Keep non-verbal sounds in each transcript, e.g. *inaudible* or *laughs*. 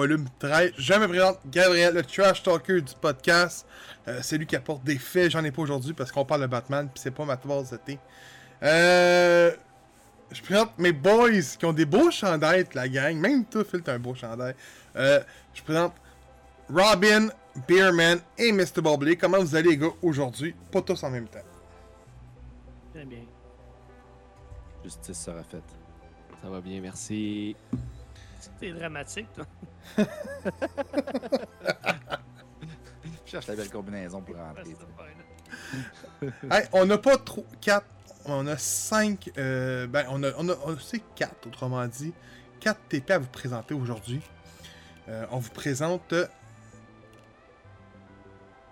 Volume 13. Je me présente Gabriel, le trash talker du podcast. Euh, c'est lui qui apporte des faits. J'en ai pas aujourd'hui parce qu'on parle de Batman, puis c'est pas ma tasse de thé. Euh, je présente mes boys qui ont des beaux chandails, la gang. Même toi, Phil, t'as un beau chandail. Euh, je présente Robin, Beerman et Mr. Bobley. Comment vous allez, les gars, aujourd'hui? Pas tous en même temps. Très bien. Justice sera faite. Ça va bien, merci. C'est dramatique, toi. Je *laughs* cherche la belle combinaison pour rentrer. *laughs* Hey, on n'a pas trop. 4. On a 5. ben, on a. On a, on a c'est 4, autrement dit. 4 TP à vous présenter aujourd'hui. Euh, on vous présente. euh,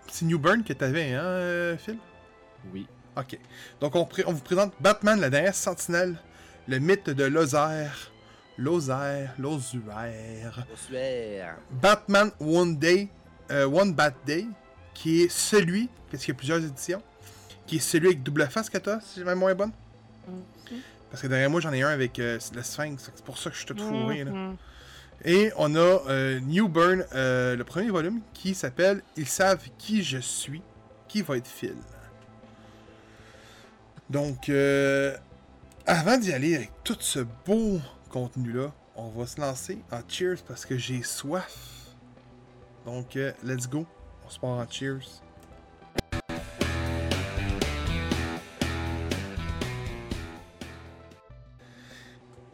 C'est New Burn que t'avais, hein, euh, Phil? Oui. Ok. Donc, on, on vous présente Batman, la dernière sentinelle. Le mythe de Lozère. Lozère. Lozuère. Batman One Day, euh, One Bat Day, qui est celui, parce qu'il y a plusieurs éditions, qui est celui avec double face que t'as, si j'ai ma mémoire est bonne. Parce que derrière moi, j'en ai un avec euh, le Sphinx, c'est pour ça que je suis tout fourré. Là. Mhm. Et on a euh, New Burn, euh, le premier volume, qui s'appelle Ils savent qui je suis, qui va être Phil. Donc, euh, avant d'y aller avec tout ce beau contenu-là, on va se lancer en cheers parce que j'ai soif. Donc, euh, let's go. On se part en cheers.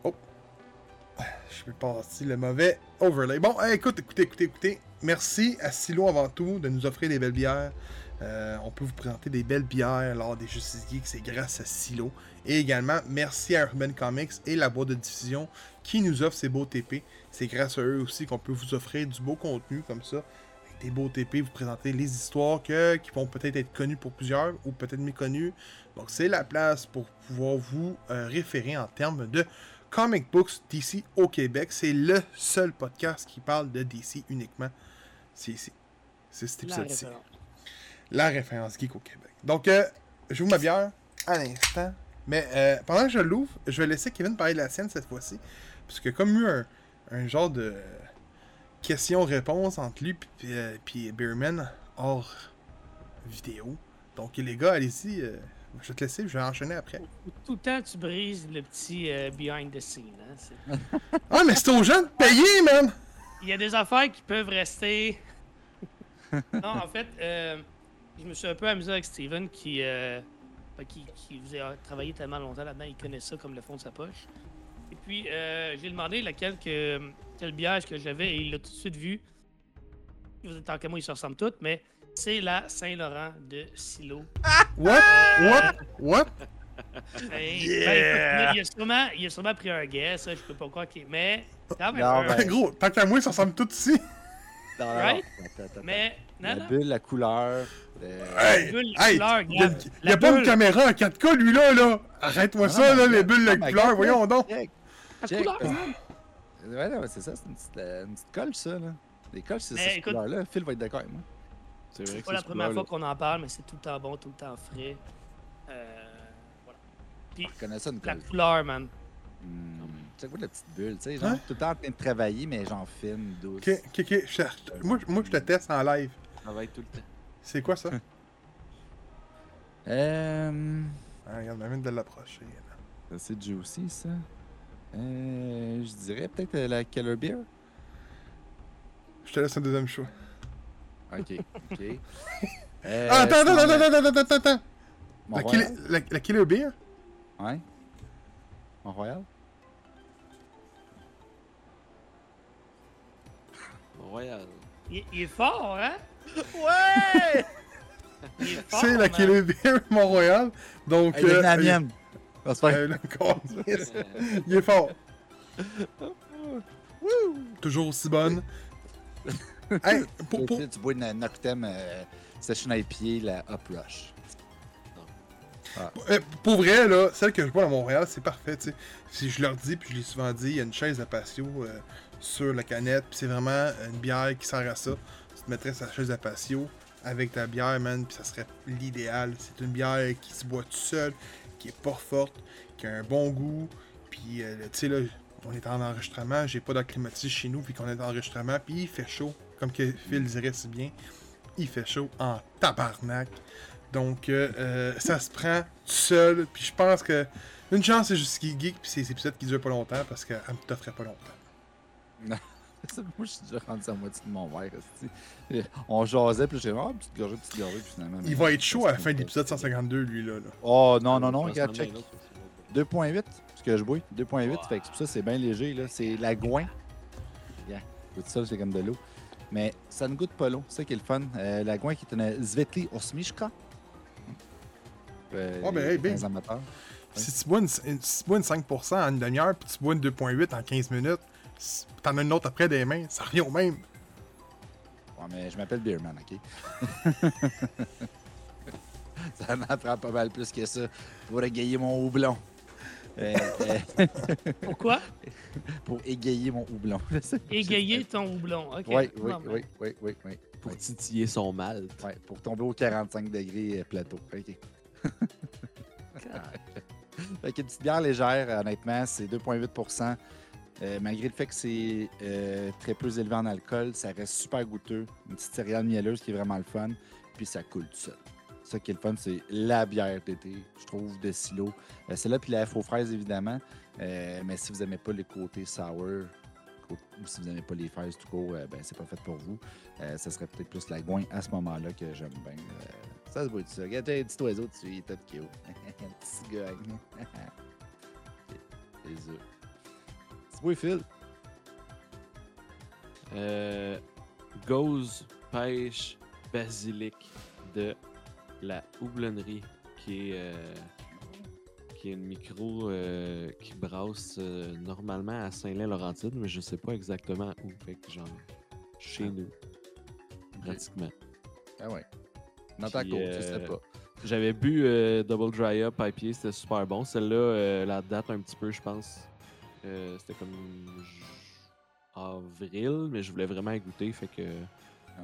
Oh. Je peux passer le mauvais overlay. Bon, écoute, écoutez, écoutez, écoutez. Merci à Silo avant tout de nous offrir des belles bières. Euh, on peut vous présenter des belles bières lors des Justice Geeks, c'est grâce à Silo. Et également, merci à Urban Comics et la boîte de diffusion qui nous offre ces beaux TP. C'est grâce à eux aussi qu'on peut vous offrir du beau contenu comme ça. Avec des beaux TP, vous présenter les histoires que, qui vont peut-être être connues pour plusieurs ou peut-être méconnues. Donc c'est la place pour pouvoir vous euh, référer en termes de Comic Books DC au Québec. C'est le seul podcast qui parle de DC uniquement. C'est ici. C'est cet épisode-ci. La référence geek au Québec. Donc, euh, j'ouvre ma bière à l'instant. Mais euh, pendant que je l'ouvre, je vais laisser Kevin parler de la sienne cette fois-ci. Parce qu'il y a comme eu un, un genre de question-réponse entre lui puis, euh, Beerman hors vidéo. Donc, les gars, allez-y. euh, je vais te laisser, je vais enchaîner après. Tout le temps, tu brises le petit euh, behind the scene. Hein? *laughs* Ah, mais c'est aux gens de payer, man! Il y a des affaires qui peuvent rester. non, en fait, euh, je me suis un peu amusé avec Steven qui, euh, ben, qui, qui vous a travaillé tellement longtemps là-dedans, il connaît ça comme le fond de sa poche. Et puis, euh, j'ai demandé laquelle que, quel bière que j'avais et il l'a tout de suite vu. Vous êtes tant que moi, ils se ressemblent toutes, mais c'est la Saint-Laurent de Silo. What? What? What? *laughs* Ben, ben, écoute, il, a sûrement, il a sûrement pris un guess, ça, je peux pas croire qu'il. Mais, quand même, Non, un- ben- Gros, tant qu'à moi, ça ressemble tout ici. Non, non, Right? non. Attends, attends, mais, non, La non. bulle, la couleur. Euh, Hey, hey, il y a, pas de bulle. caméra en 4K, lui, là, là. Arrête-moi Ah, ça, là, les bulles Ah, de my couleur, voyons donc. Check, couleur, hein. Ouais, non, c'est ça, c'est une petite, euh, une petite colle, ça, là. Les colles, c'est cette écoute- couleur-là. Phil va être d'accord avec moi. C'est C'est pas la première fois qu'on en parle, mais c'est tout le temps bon, tout le temps frais. Euh, voilà. Puis, Je connais ça, une la couleur, man. Hmm, Tu sais quoi, la petite bulle, tu sais, genre, Hein? tout le temps en train de travailler, mais genre fine, douce. Ok, ok, ok. moi, moi, je le teste en live. travaille tout le temps. C'est quoi ça? Euh. ah, regarde, ma mine de l'approcher. là. C'est juicy, ça. Euh. Je dirais peut-être euh, la Keller Beer. Je te laisse un deuxième choix. Ok, ok. *laughs* Euh, ah, attends, attends, attends, la- attends, attends, attends, attends. La, killer, la, la Killer Beer? Ouais. Mont-Royal? Royal. Il, il est fort, hein? Ouais! Il est fort, C'est la man. Killer Beer Mont-Royal. Donc, Elle est euh, la il- mienne. On se fait. euh, le corps, il est fort. Toujours aussi bonne. *laughs* hey, pour, pour, Tu, bois une Noctem euh, Session IPA, la Up Rush. Euh, pour vrai, là, celle que je bois à Montréal, c'est parfait, tu sais. Si je leur dis, puis je l'ai souvent dit, il y a une chaise à patio euh, sur la canette, puis c'est vraiment une bière qui sert à ça. Te mettrais sa chaise à patio avec ta bière, man, puis ça serait l'idéal. C'est une bière qui se boit tout seul, qui est pas forte, qui a un bon goût, puis, euh, tu sais, là, on est en enregistrement, j'ai pas d'acclimatisé chez nous, puis qu'on est en enregistrement, puis il fait chaud, comme Phil dirait si bien, il fait chaud en tabarnak. Donc, euh, euh, ça se prend tout seul, puis je pense que une chance, c'est juste qu'il geek, puis c'est des épisodes qui durent pas longtemps, parce qu'elle me t'offrait pas longtemps. Moi, je suis déjà rendu à moitié de mon verre. On jasait, puis j'ai dit, ah, petite gorgée, petite gorgée, puis finalement. Il va être chaud à la fin de l'épisode 152, lui, là. Oh, non, non, non, regarde, check. amener un autre aussi. 2.8, ce que je bois. 2.8, fait que ça c'est bien léger, là. C'est la gouin. Yeah. Goûte ça, c'est comme de l'eau. Mais ça ne goûte pas l'eau, c'est ça qui est le fun. Euh, la gouin qui est une Zvetli Osmishka. Euh, Ah, ben, hey, ben. amateurs. Si tu bois une, si tu bois une 5% en une demi-heure, puis tu bois une 2.8 en 15 minutes, t'en as une autre après des mains, ça revient au même. Ouais, mais je m'appelle Beerman, OK? *laughs* ça en prend pas mal plus que ça pour égayer mon houblon. Euh, euh, *laughs* Pourquoi? pour égayer mon houblon. *laughs* Égayer ton houblon. Ok. Oui, oui, ben, oui, oui, oui, oui. Pour titiller son mal. Ouais, pour tomber au 45 degrés euh, plateau. OK. Fait qu'une petite bière légère, honnêtement, c'est 2,8 Euh, Malgré le fait que c'est euh, très peu élevé en alcool, ça reste super goûteux. Une petite céréale mielleuse qui est vraiment le fun. Puis ça coule tout seul. Ça qui est le fun, c'est la bière d'été, je trouve, de silo. Euh, Celle-là, puis la faux fraise, évidemment. Euh, mais si vous n'aimez pas le côté sour, ou si vous n'aimez pas les fraises tout court, ben, c'est pas fait pour vous. Ça serait peut-être plus la gouin à ce moment-là que j'aime bien. Ça se boit tout ça. Regarde, un petit oiseau dessus, il est tout cute. *laughs* Un petit gars. *laughs* C'est beau, Phil. Euh, Gauze Pêche Basilic de la houblonnerie qui est, euh, qui est une micro euh, qui brasse euh, normalement à Saint-Lin-Laurentide, mais je sais pas exactement où. Fait que genre chez Ah. nous, pratiquement. Ah ouais. Dans ta côte, je sais euh, pas. J'avais bu euh, Double Dry Up IPA, c'était super bon. Celle-là, euh, la date un petit peu, je pense. Euh, c'était comme avril, mais je voulais vraiment goûter, fait que Ah.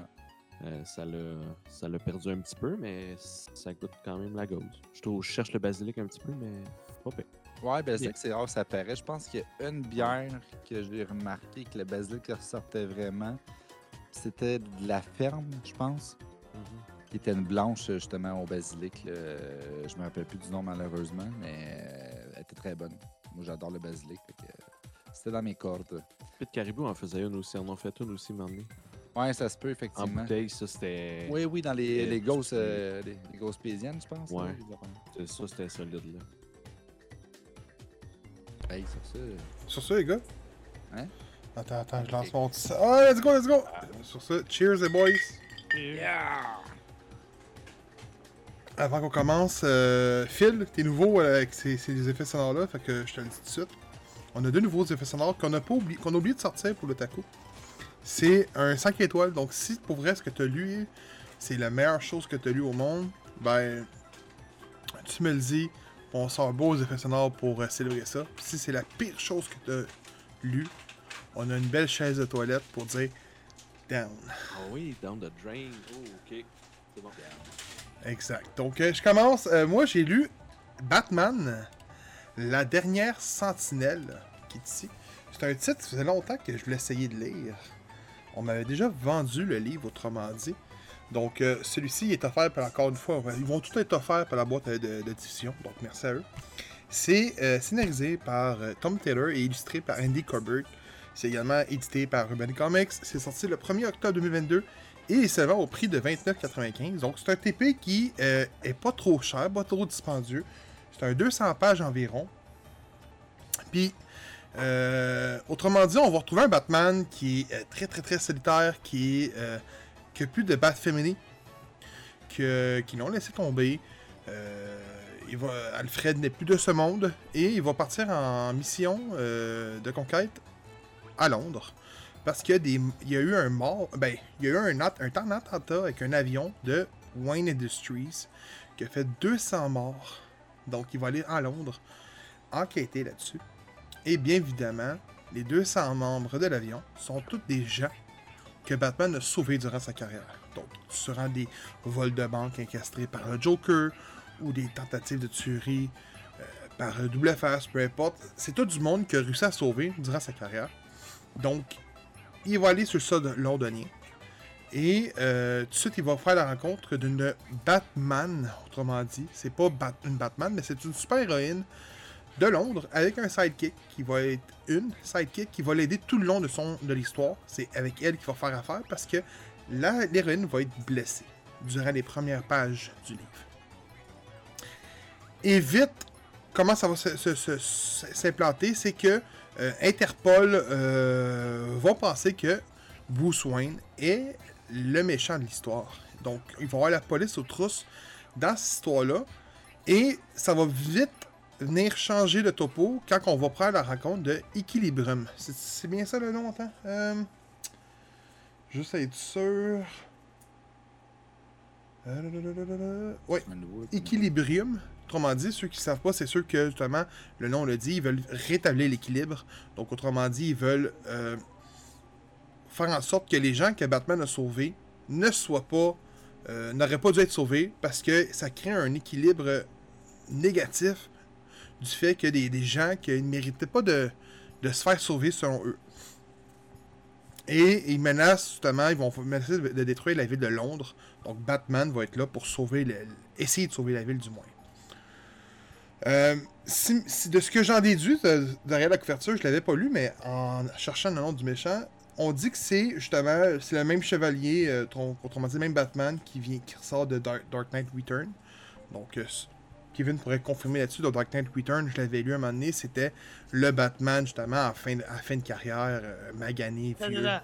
euh, ça l'a perdu un petit peu, mais ça goûte quand même la gauze. Je, trouve- je cherche le basilic un petit peu, mais pas pire. Ouais, ben que c'est rare, ça paraît. Je pense qu'il y a une bière que j'ai remarqué que le basilic ressortait vraiment. C'était de la ferme, je pense. qui était une blanche justement au basilic. là. Je me rappelle plus du nom malheureusement, mais euh, elle était très bonne. Moi j'adore le basilic. fait que, euh, C'était dans mes cordes. Pit Caribou en faisait une aussi, on en fait une aussi, maintenant. Ouais, ça se peut En effectivement. bouteille, ça c'était. Oui, oui, dans les, les grosses tu- euh, les, les pésiennes, je pense. Ouais. là, Ça c'était solide là. Hey, sur ça. euh, Sur ça, les gars? Hein? Attends, attends, je lance mon petit. Ah, let's go, let's go! Sur ça, cheers, les boys! Avant qu'on commence, euh, Phil, t'es nouveau euh, avec ces, effets sonores-là, fait que je te le dis tout de suite. On a deux nouveaux effets sonores qu'on a, pas oublié, qu'on a oublié de sortir pour le taco. C'est un 5 étoiles, donc si pour vrai ce que t'as lu, c'est la meilleure chose que t'as lu au monde, ben, tu me le dis, on sort beaux effets sonores pour euh, célébrer ça. Puis si c'est la pire chose que t'as lu, on a une belle chaise de toilette pour dire down. Ah oui, down the drain. Oh, ok. C'est bon. Exact. Donc, euh, je commence. Euh, moi, j'ai lu Batman, la dernière sentinelle, qui est ici. C'est un titre, ça faisait longtemps que je voulais de lire. On m'avait déjà vendu le livre, autrement dit. Donc, euh, celui-ci est offert par, encore une fois, ils vont tout être offerts par la boîte de, diffusion. Donc, merci à eux. C'est scénarisé par Tom Taylor et illustré par Andy Corbett. C'est également édité par Urban Comics. C'est sorti le 1er octobre 2022 et se vend au prix de 29,95. Donc, c'est un TP qui euh, est pas trop cher, pas trop dispendieux. C'est un 200 pages environ. Puis, euh, autrement dit, on va retrouver un Batman qui est euh, très, très, très solitaire, qui est euh, qui a plus de Bat Family, que, qui l'ont laissé tomber. Va, Alfred n'est plus de ce monde et il va partir en mission de conquête à Londres. Parce qu'il y, a y a eu un mort, ben, il y a eu un, un temps d'attentat avec un avion de Wayne Industries qui a fait 200 morts. Donc, il va aller à Londres enquêter là-dessus. Et bien évidemment, les 200 membres de l'avion sont tous des gens que Batman a sauvés durant sa carrière. Donc, durant des vols de banque incastrés par le Joker ou des tentatives de tuerie euh, par double face, peu importe. C'est tout du monde qui a réussi à sauver durant sa carrière. Donc, il va aller sur le sol londonien. Et euh, tout de suite, il va faire la rencontre d'une Batman, autrement dit. C'est pas une Batman, mais c'est une super-héroïne de Londres avec un sidekick qui va être une sidekick qui va l'aider tout le long de, son, de l'histoire. C'est avec elle qu'il va faire affaire parce que l'héroïne va être blessée durant les premières pages du livre. Et vite, comment ça va s'implanter, c'est que euh, Interpol euh, va penser que Bruce Wayne est le méchant de l'histoire. Donc, il va y avoir la police aux trousses dans cette histoire-là. Et ça va vite venir changer le topo quand on va prendre la rencontre de Equilibrium. C'est- bien ça le nom, attends? Euh, juste être sûr. Nouveau- Equilibrium. Autrement dit, ceux qui ne savent pas, c'est sûr que justement, le nom le dit, ils veulent rétablir l'équilibre. Donc, autrement dit, ils veulent euh, faire en sorte que les gens que Batman a sauvés ne soient pas. euh, n'auraient pas dû être sauvés parce que ça crée un équilibre négatif du fait que des, des gens qui ne méritaient pas de, se faire sauver selon eux. Et ils menacent justement, ils vont menacer de, détruire la ville de Londres. Donc Batman va être là pour sauver essayer de sauver la ville du moins. Euh, si- si- de ce que j'en déduis de- derrière la couverture, je l'avais pas lu, mais en cherchant le nom du méchant, on dit que c'est justement c'est le même chevalier, euh, autrement dit le même Batman qui vient qui ressort de Dark, Dark Knight Return. Donc euh, Kevin pourrait confirmer là-dessus. Dans Dark Knight Return, je l'avais lu un moment donné, c'était le Batman justement à fin de, à fin de carrière, magané, vieux. là.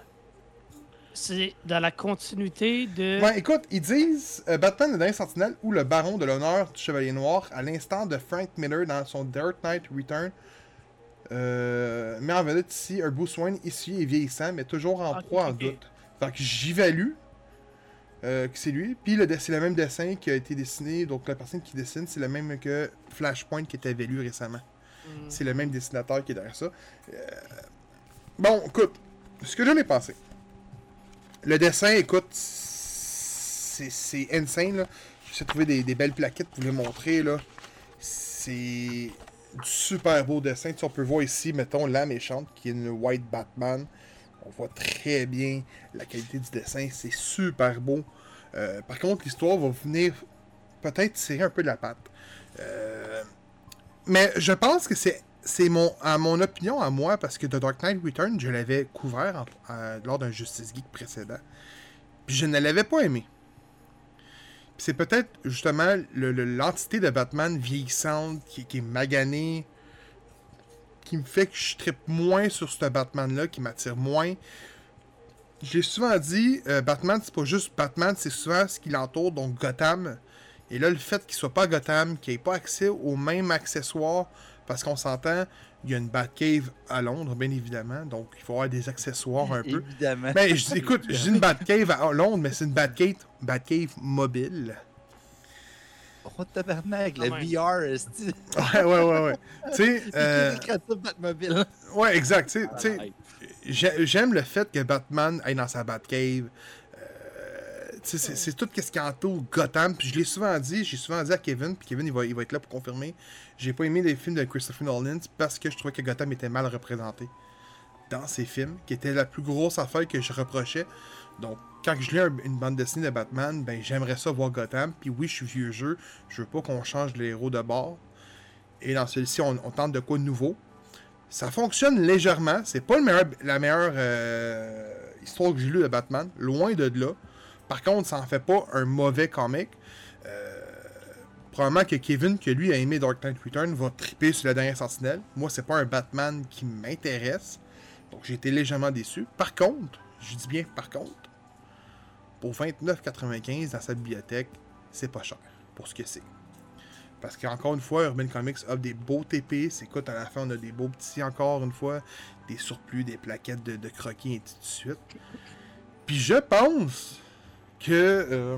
C'est dans la continuité de. Ouais, écoute, ils disent euh, Batman le dernier sentinelle ou le baron de l'honneur du Chevalier Noir à l'instant de Frank Miller dans son Dark Knight Return. Euh, met en vedette ici un Bruce Wayne ici et vieillissant, mais toujours en Ok, proie en doute. Fait que j'évalue euh, que c'est lui. Puis c'est le même dessin qui a été dessiné, donc la personne qui dessine, c'est le même que Flashpoint qui était lu récemment. Hmm. C'est le même dessinateur qui est derrière ça. Euh, Bon, écoute, ce que j'en ai pensé. Le dessin, écoute, c'est insane, là. J'ai trouvé des, des belles plaquettes pour vous les montrer. C'est du super beau dessin. Tu on peut voir ici, mettons, la méchante, qui est une White Batman. On voit très bien la qualité du dessin. C'est super beau. Euh, par contre, l'histoire va venir peut-être tirer un peu de la patte. Euh, mais je pense que c'est c'est mon à mon opinion à moi parce que The Dark Knight Return je l'avais couvert lors d'un Justice Geek précédent. Puis je ne l'avais pas aimé. Puis c'est peut-être justement le- le- l'entité de Batman vieillissante qui, qui est maganée qui me fait que je trippe moins sur ce Batman là qui m'attire moins. J'ai souvent dit euh, Batman c'est pas juste Batman c'est souvent ce qui l'entoure donc Gotham. Et là, le fait qu'il soit pas Gotham, qu'il n'ait pas accès aux mêmes accessoires, parce qu'on s'entend, il y a une Batcave à Londres, bien évidemment, donc il faut avoir des accessoires un peu. Évidemment. Ben, je, *laughs* écoute, je dis une Batcave à Londres, mais c'est une Batcave, Batcave mobile. Oh, tabarnak, le Ah. VR, est-ce *laughs* Ouais, ouais, ouais, ouais. *laughs* tu sais, euh, créatif Batmobile? ouais, exact. tu sais-. J'ai- J'aime le fait que Batman aille dans sa Batcave. C'est tout ce qui entoure Gotham. Puis je l'ai souvent dit, j'ai souvent dit à Kevin, puis Kevin il va, il va être là pour confirmer. J'ai pas aimé les films de Christopher Nolan parce que je trouvais que Gotham était mal représenté dans ces films, qui était la plus grosse affaire que je reprochais. Donc, quand je lis un- une bande dessinée de Batman, ben j'aimerais ça voir Gotham. Puis oui, je suis vieux jeu, je veux pas qu'on change les héros de bord. Et dans celui-ci, on, on tente de quoi de nouveau? Ça fonctionne légèrement. C'est pas le meilleur, la meilleure euh, histoire que j'ai lue de Batman. Loin de là. Par contre, ça en fait pas un mauvais comic. Euh, probablement que Kevin, que lui a aimé Dark Knight Return, va triper sur la dernière sentinelle. Moi, c'est pas un Batman qui m'intéresse. Donc j'ai été légèrement déçu. Par contre, je dis bien par contre, pour 29,95 dans sa bibliothèque, c'est pas cher pour ce que c'est. Parce qu'encore une fois, Urban Comics offre des beaux TP. C'est écoute, à la fin, on a des beaux petits encore une fois, des surplus, des plaquettes de, de croquis, et ainsi de suite. Puis je pense que euh,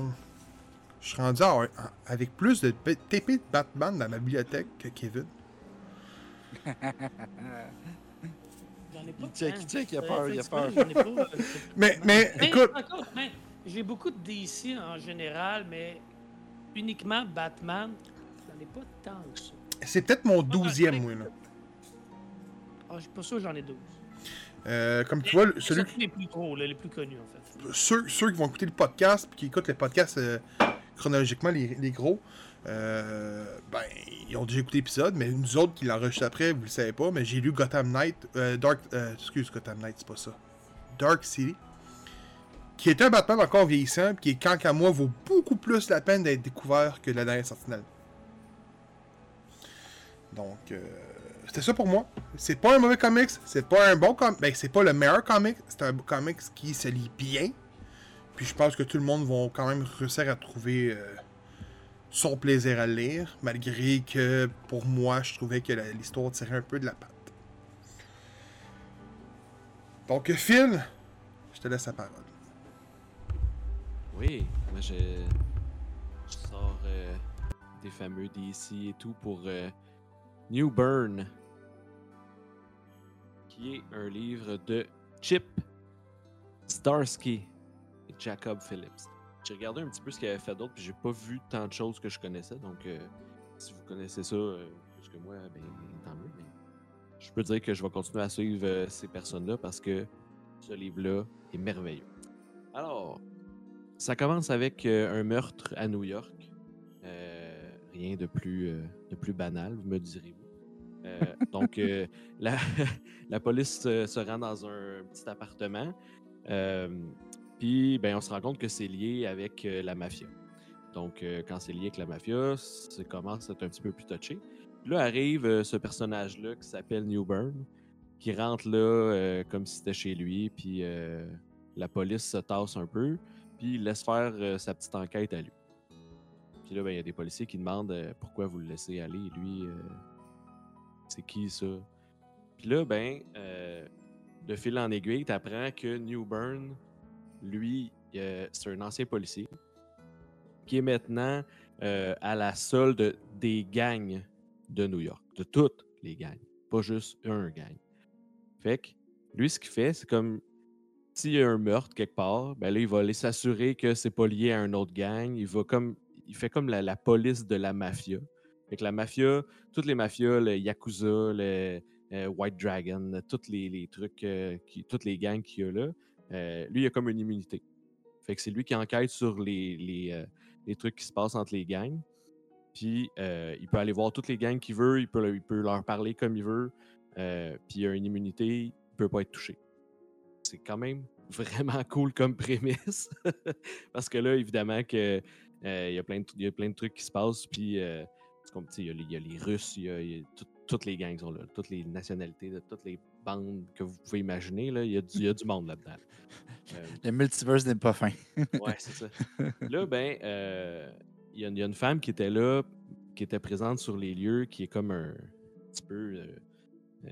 je suis rendu à- avec plus de TP de Batman dans ma bibliothèque que Kevin. J'en ai pas Il check, il check, il a Euh, peur, il a peur. euh, Mais, mais écoute, j'ai beaucoup de DC en général, mais uniquement Batman, j'en ai pas tant que ça. C'est peut-être mon douzième, moi, là. Ah, je suis pas sûr que j'en ai 12. Euh, comme tu vois, le- C'est celui, les plus gros, là, les plus connus, en fait. ceux, ceux qui vont écouter le podcast, puis qui écoutent le podcast euh, chronologiquement, les, les gros, euh, ben, ils ont déjà écouté l'épisode, mais nous autres qui l'enregistrent après, vous le savez pas, mais j'ai lu Gotham Knight, euh, Dark, excuse Gotham Knight, c'est pas ça, Dark City, qui est un Batman encore vieillissant, puis qui, quand qu'à moi, vaut beaucoup plus la peine d'être découvert que la dernière Sentinelle. Donc, euh, c'était ça pour moi. C'est pas un mauvais comics, c'est pas un bon comic, ben c'est pas le meilleur comic, c'est un comics qui se lit bien. Puis je pense que tout le monde va quand même réussir à trouver euh, son plaisir à lire, malgré que pour moi, je trouvais que l'histoire tirait un peu de la patte. Donc Phil, je te laisse la parole. Oui, moi je, je sors euh, des fameux DC et tout pour euh, New Burn, qui est un livre de Chip Zdarsky et Jacob Phillips. J'ai regardé un petit peu ce qu'il avait fait d'autre, puis j'ai pas vu tant de choses que je connaissais, donc euh, si vous connaissez ça euh, plus que moi, ben tant mieux. Mais je peux dire que je vais continuer à suivre euh, ces personnes-là parce que ce livre-là est merveilleux. Alors, ça commence avec un meurtre à New York. De plus, euh, de plus banal, me direz-vous. Euh, donc, euh, *laughs* la, police se rend dans un petit appartement. Puis, ben, on se rend compte que c'est lié avec la mafia. Donc, quand c'est lié avec la mafia, ça commence à être un petit peu plus touché. Là arrive ce personnage-là qui s'appelle Newburn, qui rentre là comme si c'était chez lui. Puis, la police se tasse un peu puis il laisse faire sa petite enquête à lui. Puis là, ben, il y a des policiers qui demandent euh, pourquoi vous le laissez aller. Lui, euh, c'est qui ça? Puis là, ben, euh, de fil en aiguille, tu apprends que Newburn, lui, c'est un ancien policier qui est maintenant à la solde des gangs de New York, de toutes les gangs, pas juste un gang. Fait que lui, ce qu'il fait, c'est comme s'il y a un meurtre quelque part, ben là, il va aller s'assurer que c'est pas lié à un autre gang. Il va comme. Il fait comme la, police de la mafia. Fait que la mafia, toutes les mafias, le Yakuza, le euh, White Dragon, tous les, trucs, euh, toutes les gangs qu'il y a là, euh, lui, il a comme une immunité. Fait que c'est lui qui enquête sur les, trucs qui se passent entre les gangs. Puis il peut aller voir toutes les gangs qu'il veut, il peut, il peut leur parler comme il veut. puis il a une immunité, il peut pas être touché c'est quand même *laughs* vraiment cool comme prémisse. *laughs* Parce que là, évidemment, que il y, a plein de- il y a plein de trucs qui se passent. Puis, euh, comme, il y, a les- il y a les Russes, il y a, il y a tout- toutes les gangs sont là, toutes les nationalités, de toutes les bandes que vous pouvez imaginer. Là, il, y a du, il y a du monde là-dedans. Euh, Le multiverse n'est pas fin. Ouais, c'est ça. Là, ben, euh, il y, a- il y a une femme qui était là, qui était présente sur les lieux, qui est comme un petit peu. euh, euh,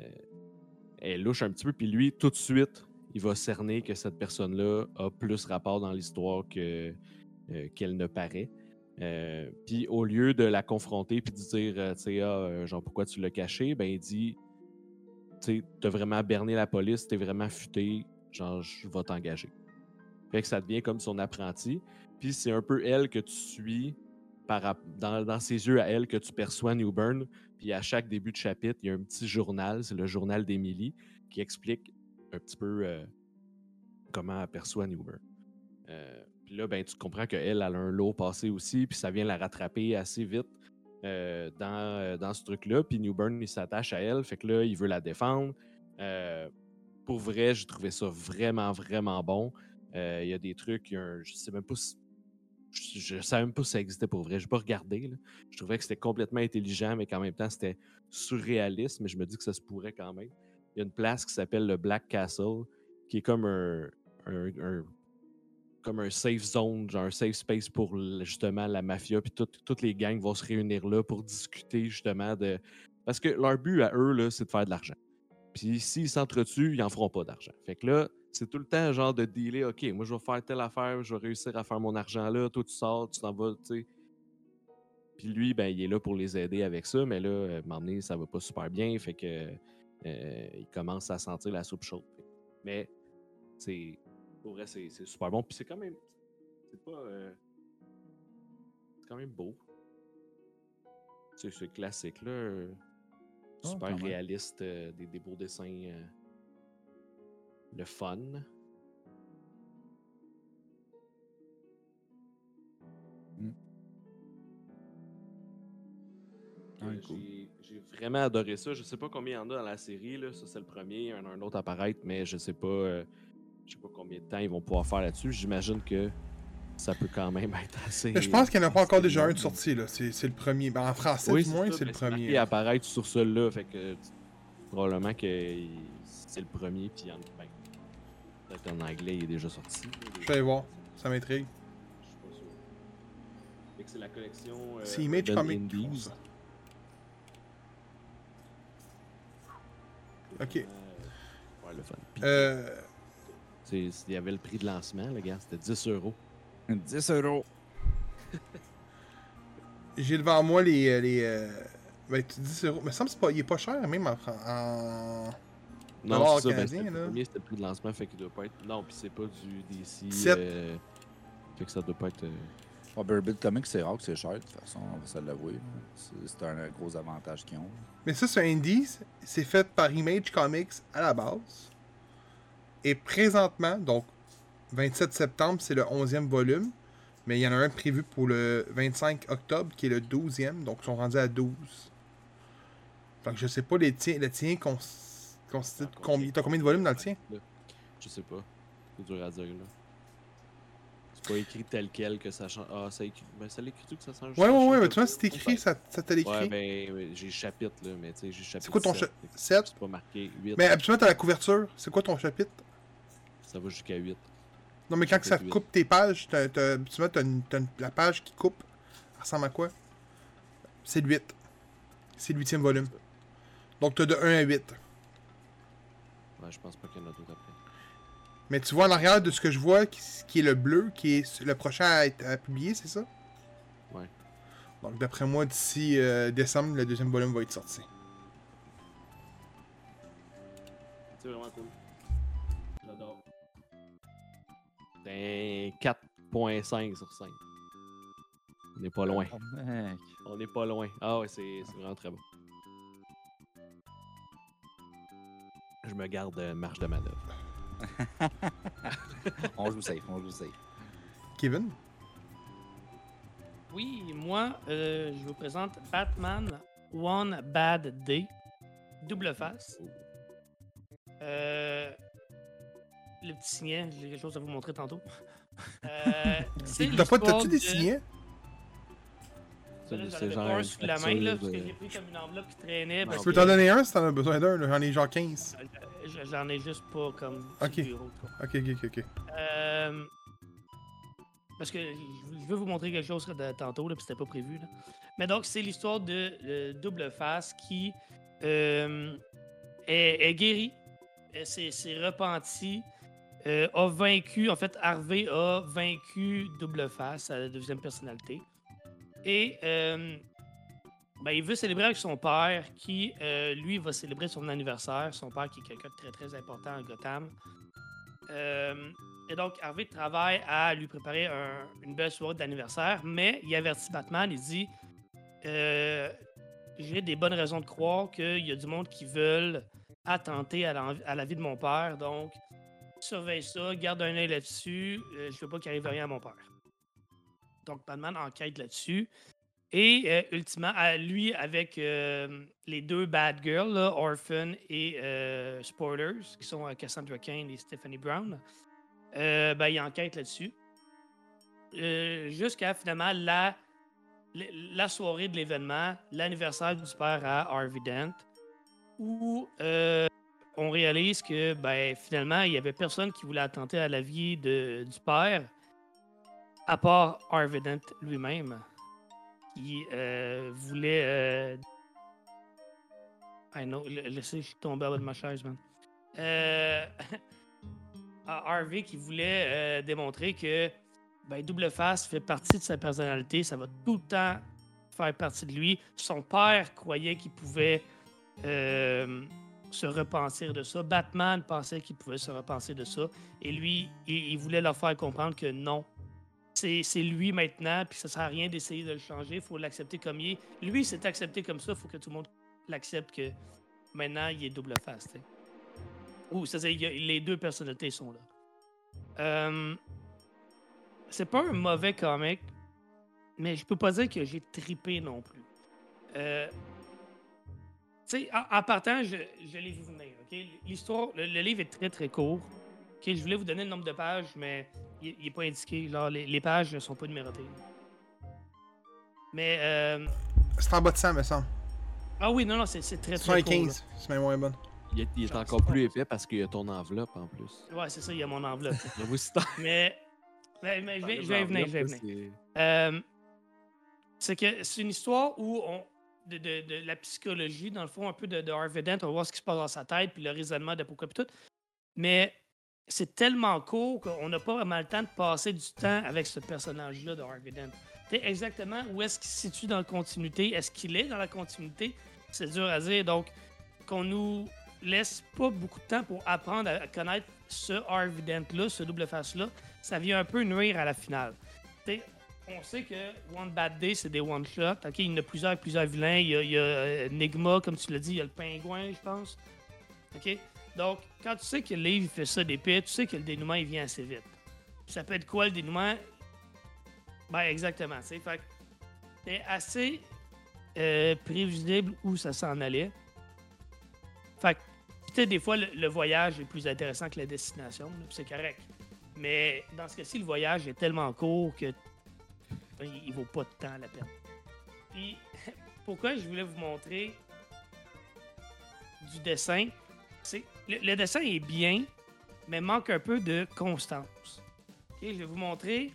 elle louche un petit peu, puis lui, tout de suite, il va cerner que cette personne-là a plus rapport dans l'histoire que, euh, qu'elle ne paraît. Euh, puis au lieu de la confronter puis de dire, euh, tu sais, ah, euh, genre, pourquoi tu l'as caché, ben, il dit, tu t'as vraiment berné la police, t'es vraiment futé, genre, je vais t'engager. Fait que ça devient comme son apprenti. Puis c'est un peu elle que tu suis dans, ses yeux à elle que tu perçois Newburn. Puis à chaque début de chapitre, il y a un petit journal, c'est le journal d'Emily, qui explique un petit peu euh, comment elle perçoit Newburn. Euh, puis là, ben, tu comprends qu'elle, elle a un lot passé aussi, puis ça vient la rattraper assez vite euh, dans, euh, dans ce truc-là. Puis Newburn, il s'attache à elle, fait que là, il veut la défendre. Euh, pour vrai, j'ai trouvé ça vraiment, vraiment bon. Il y a des trucs, je sais même pas si. Je, je savais même pas si ça existait pour vrai. Je n'ai pas regardé. Je trouvais que c'était complètement intelligent, mais qu'en même temps, c'était surréaliste. Mais je me dis que ça se pourrait quand même. Il y a une place qui s'appelle le Black Castle, qui est comme un- comme un safe zone, genre un safe space pour justement la mafia. Puis tout- toutes les gangs vont se réunir là pour discuter justement de. Parce que leur but à eux, c'est de faire de l'argent. Puis s'ils s'entretuent, ils en feront pas d'argent. Fait que là, c'est tout le temps genre de dealer, OK, moi je vais faire telle affaire, je vais réussir à faire mon argent là, toi tu sors, tu t'en vas, tu sais. Puis lui, ben, il est là pour les aider avec ça, mais là, euh, donné, ça va pas super bien, fait que euh, il commence à sentir la soupe chaude. Mais c'est. Pour vrai, c'est c'est super bon. Puis c'est quand même. C'est pas. euh, c'est quand même beau. C'est classique, là. euh, Oh, Super réaliste, euh, des, des beaux dessins. le fun. Ah, cool. j'ai- J'ai vraiment adoré ça. Je sais pas combien il y en a dans la série. Là. Ça, c'est le premier. Il y en a un autre apparaître, mais je sais pas. Je sais pas combien de temps ils vont pouvoir faire là-dessus. J'imagine que ça peut quand même être assez. Mais je pense qu'il n'y en a pas encore déjà un de sorti, là. C'est le premier. Ben, en français, Oui, du moins, c'est le premier. hein. apparaître sur celui-là. Fait que probablement que il- c'est le premier. Puis en, ben, peut-être en anglais, il est déjà sorti. Je vais aller voir. Ça m'intrigue. Je suis pas sûr. Fait que c'est la collection. euh, C'est Image Indies. ça. Ok. Euh, Ouais, le fun. Euh, il y avait le prix de lancement, le gars, c'était 10 euros. 10 euros. J'ai devant moi les. euh, les euh, Ben, tu dis 0. Mais ça me semble que c'est pas- il est pas cher, même en. fran- en... Non, c'est ça, ben, canadien, c'était là. le premier, c'était le prix de lancement, fait qu'il doit pas être. Non, puis c'est pas du DC. Euh, Fait que ça doit pas être. euh, Ouais, Burbid Comics, c'est rare que c'est cher, de toute façon, on va se l'avouer. C'est c'est un gros avantage qu'ils ont. Mais ça, c'est un Indies. C'est fait par Image Comics à la base. Et présentement, donc 27 septembre, c'est le 11e volume. Mais il y en a un prévu pour le 25 octobre, qui est le 12e. Donc, ils sont rendus à 12. Fait que je sais pas, les tiens, le tien cons- constitue de combien. T'as combien de volumes dans le tien? Je sais pas. C'est dur à dire, là. C'est pas écrit tel quel que ça change. Ah, ça écrit. Ben, ça l'écrit-tu que ça change? Ouais, ça ouais, ouais, mais tu vois, c'est écrit, ça, ça te l'écrit. Ouais, ben, ouais, j'ai chapitre, là, mais tu sais, j'ai chapitre. quoi ton sept, cha- fait que sept? C'est pas marqué 8. Mais habituellement, t'as la couverture. C'est quoi ton chapitre? Ça va jusqu'à 8. Non, mais quand que ça coupe tes pages, t'as, t'as, habituellement, t'as, une- t'as une- la page qui coupe. Elle ressemble à quoi? C'est le 8. C'est le 8e volume. Donc, t'as de 1 à 8. Ouais, je pense pas qu'il y en a d'autres après. Mais tu vois en arrière de ce que je vois, qui, qui est le bleu, qui est le prochain à être à publier, c'est ça? Ouais. Donc, d'après moi, d'ici euh, décembre, le deuxième volume va être sorti. C'est vraiment cool. Ben, 4.5 sur 5. On n'est pas loin. Mec. On n'est pas loin. Ah ouais, c'est c'est vraiment très bon. Je me garde euh, marge de manœuvre. *laughs* On joue safe, on joue safe. Kevin? Oui, moi, euh, je vous présente Batman One Bad Day. Double face. Euh, le petit signet, j'ai quelque chose à vous montrer tantôt. *laughs* Euh, T'as pas, t'as-tu des de- signets? C'est genre un sous la main, là, parce que j'ai pris comme une enveloppe qui traînait. Je peux que t'en donner un si t'en as besoin d'un, là. j'en ai genre 15. je- J'en ai juste pas comme bureau. quoi. Ok, ok, ok, ok. Euh, parce que je veux vous montrer quelque chose de, tantôt, là, puis c'était pas prévu. là. Mais donc, c'est l'histoire de euh, Double Face qui euh, est, est guéri, euh, s'est s'est repenti, euh, a vaincu, en fait, Harvey a vaincu Double Face, à la deuxième personnalité. Et euh, ben, il veut célébrer avec son père, qui, euh, lui, va célébrer son anniversaire. Son père, qui est quelqu'un de très, très important à Gotham. Et donc, Harvey travaille à lui préparer un- une belle soirée d'anniversaire, mais il avertit Batman, il dit J'ai des bonnes raisons de croire qu'il y a du monde qui veulent attenter à à la vie de mon père, donc surveille ça, garde un œil là-dessus, euh, je veux pas qu'il arrive rien à mon père. Donc, Batman enquête là-dessus. Et euh, ultimement, à lui, avec euh, les deux bad girls, Orphan et euh, Spoilers, qui sont Cassandra Cain et Stephanie Brown, ben, il enquête là-dessus. Jusqu'à finalement la, la- soirée de l'événement, l'anniversaire du père à Harvey Dent, où on réalise que ben, finalement, il n'y avait personne qui voulait attenter à la vie de- du père, à part Harvey Dent lui-même, qui euh, voulait. Euh... I know, la- laissez, tombé à bas de ma chaise, man. Euh... *laughs* Harvey qui voulait euh, démontrer que ben, Double Face fait partie de sa personnalité, ça va tout le temps faire partie de lui. Son père croyait qu'il pouvait euh, se repentir de ça. Batman pensait qu'il pouvait se repentir de ça. Et lui, il, voulait leur faire comprendre que non, c'est lui maintenant, puis ça sert à rien d'essayer de le changer. Il faut l'accepter comme il est. Lui, c'est accepté comme ça. Il faut que tout le monde l'accepte que maintenant, il est double face. tu sais. Ou, c'est-à-dire, il y a- les deux personnalités sont là. Euh, c'est pas un mauvais comic, mais je peux pas dire que j'ai tripé non plus. Euh, tu sais, en, en partant, je, je l'ai vu venir. L'histoire, le, le livre est très très court. Je voulais vous donner le nombre de pages, mais il n'est pas indiqué. Genre, les, les pages ne sont pas numérotées. Mais. euh, C'est en bas de 100, me semble. ah oui, non, non, c'est très très court. là. 75, c'est même moins bonne. Il est, il est Genre, encore plus épais parce qu'il y a ton enveloppe en plus. Ouais, c'est ça, il y a mon enveloppe. *laughs* Mais. Mais, mais je vais, y venir, je vais y venir. C'est- Euh, c'est que c'est une histoire où on. De, la psychologie, dans le fond, un peu de, de Harvey Dent, on va voir ce qui se passe dans sa tête, puis le raisonnement de pourquoi, puis tout. Mais c'est tellement court qu'on n'a pas vraiment le temps de passer du temps avec ce personnage-là de Harvey Dent. Tu sais, exactement où est-ce qu'il se situe dans la continuité? Est-ce qu'il est dans la continuité? C'est dur à dire. Donc, qu'on nous laisse pas beaucoup de temps pour apprendre à connaître ce Harvey Dent-là, ce double face-là, ça vient un peu nuire à la finale. Tu sais, on sait que One Bad Day, c'est des one-shots. OK, il y en a plusieurs, plusieurs vilains. Il y a, euh, Enigma, comme tu l'as dit, il y a le pingouin, je pense. OK? Donc, quand tu sais que le livre il fait ça d'épée, tu sais que le dénouement, il vient assez vite. Ça peut être quoi le dénouement? Ben, exactement. sais. Fait c'est assez euh, prévisible où ça s'en allait. Fait que, tu sais, des fois, le, voyage est plus intéressant que la destination, c'est correct. Mais dans ce cas-ci, le voyage est tellement court que il, vaut pas de temps la peine. Puis, pourquoi je voulais vous montrer du dessin, le, dessin est bien, mais manque un peu de constance. Je vais vous montrer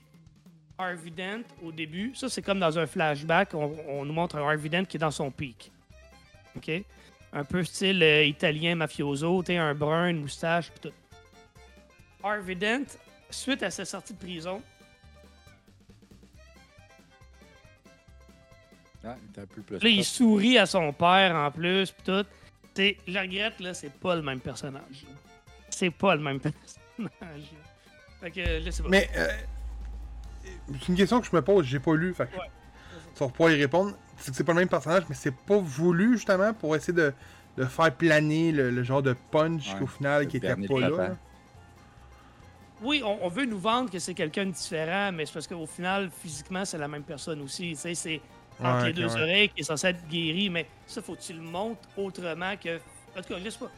Harvey Dent au début. Ça, c'est comme dans un flashback. On, nous montre un Harvey Dent qui est dans son pic. Un peu style euh, italien mafioso, sais, un brun, une moustache, tout. Harvey Dent, suite à sa sortie de prison, Ah, il était un peu plus là, il sourit à son père en plus, pis tout. T'sais, je regrette, là, c'est pas le même personnage. là. C'est pas le même *laughs* personnage. là. Fait que, je sais pas. Mais, euh, c'est une question que je me pose, j'ai pas lu, fait que Ouais. pouvoir y répondre. C'est que c'est pas le même personnage, mais c'est pas voulu, justement, pour essayer de, de faire planer le, le genre de punch Ouais, qu'au final, qui était pas là. là. Oui, on, on veut nous vendre que c'est quelqu'un de différent, mais c'est parce qu'au final, physiquement, c'est la même personne aussi. Tu sais, c'est entre Ouais, les deux ouais. oreilles qui est censé être guéri, mais ça, faut que tu le montres autrement que. En tout cas, je sais pas.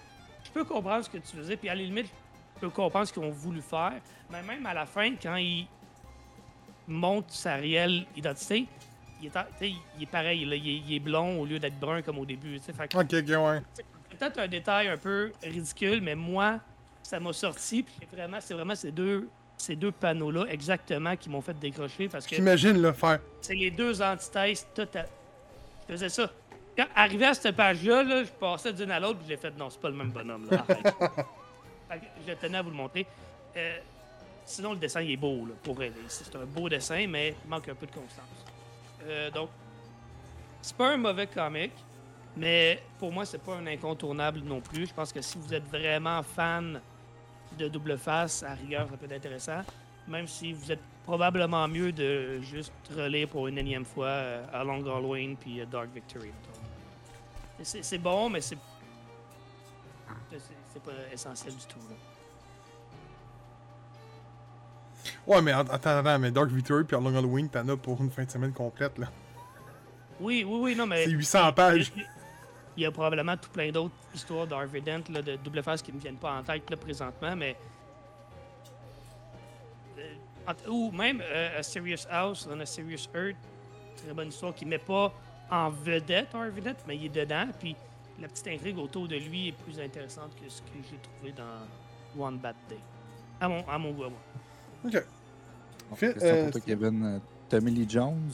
Je peux comprendre ce que tu faisais, puis à la limite, je peux comprendre ce qu'ils ont voulu faire, mais même à la fin, quand il montre sa réelle identité, il est, en- tu sais, il est pareil, là, il, est, il est blond au lieu d'être brun comme au début. Fait que Ok, ouais. c'est peut-être un détail un peu ridicule, mais moi, ça m'a sorti. Puis vraiment, c'est vraiment ces deux, ces deux panneaux-là exactement qui m'ont fait décrocher parce que J'imagine le faire. c'est les deux antithèses totales. Je faisais ça. Quand arrivé à cette page-là, là, je passais d'une à l'autre, puis j'ai fait non, c'est pas le même bonhomme. Là. *laughs* Je tenais à vous le montrer. Euh, sinon, le dessin il est beau, là, pour elle. C'est un beau dessin, mais il manque un peu de constance. Euh, donc, c'est pas un mauvais comic, mais pour moi, c'est pas un incontournable non plus. Je pense que si vous êtes vraiment fan de double face, à rigueur, ça peut être intéressant. Même si vous êtes probablement mieux de juste relire pour une énième fois euh, A Long Halloween puis euh, Dark Victory. C'est bon, mais c'est pas essentiel du tout. là. Ouais, mais att- attends, attends, mais Dark Victory puis Long Halloween, t'en as pour une fin de semaine complète, là. Oui, oui, oui, non, mais. C'est 800 pages. Il y a probablement tout plein d'autres histoires d'Harvey Dent, là, de double face qui ne me viennent pas en tête là, présentement, mais. Euh, en- ou même euh, A Serious House on A Serious Earth, très bonne histoire qui ne met pas en vedette Harvey Dent, mais il est dedans, puis la petite intrigue autour de lui est plus intéressante que ce que j'ai trouvé dans One Bad Day. À mon, à mon goût, à moi. Ok. Phil, question euh, pour toi, Kevin. Euh, Tommy Lee Jones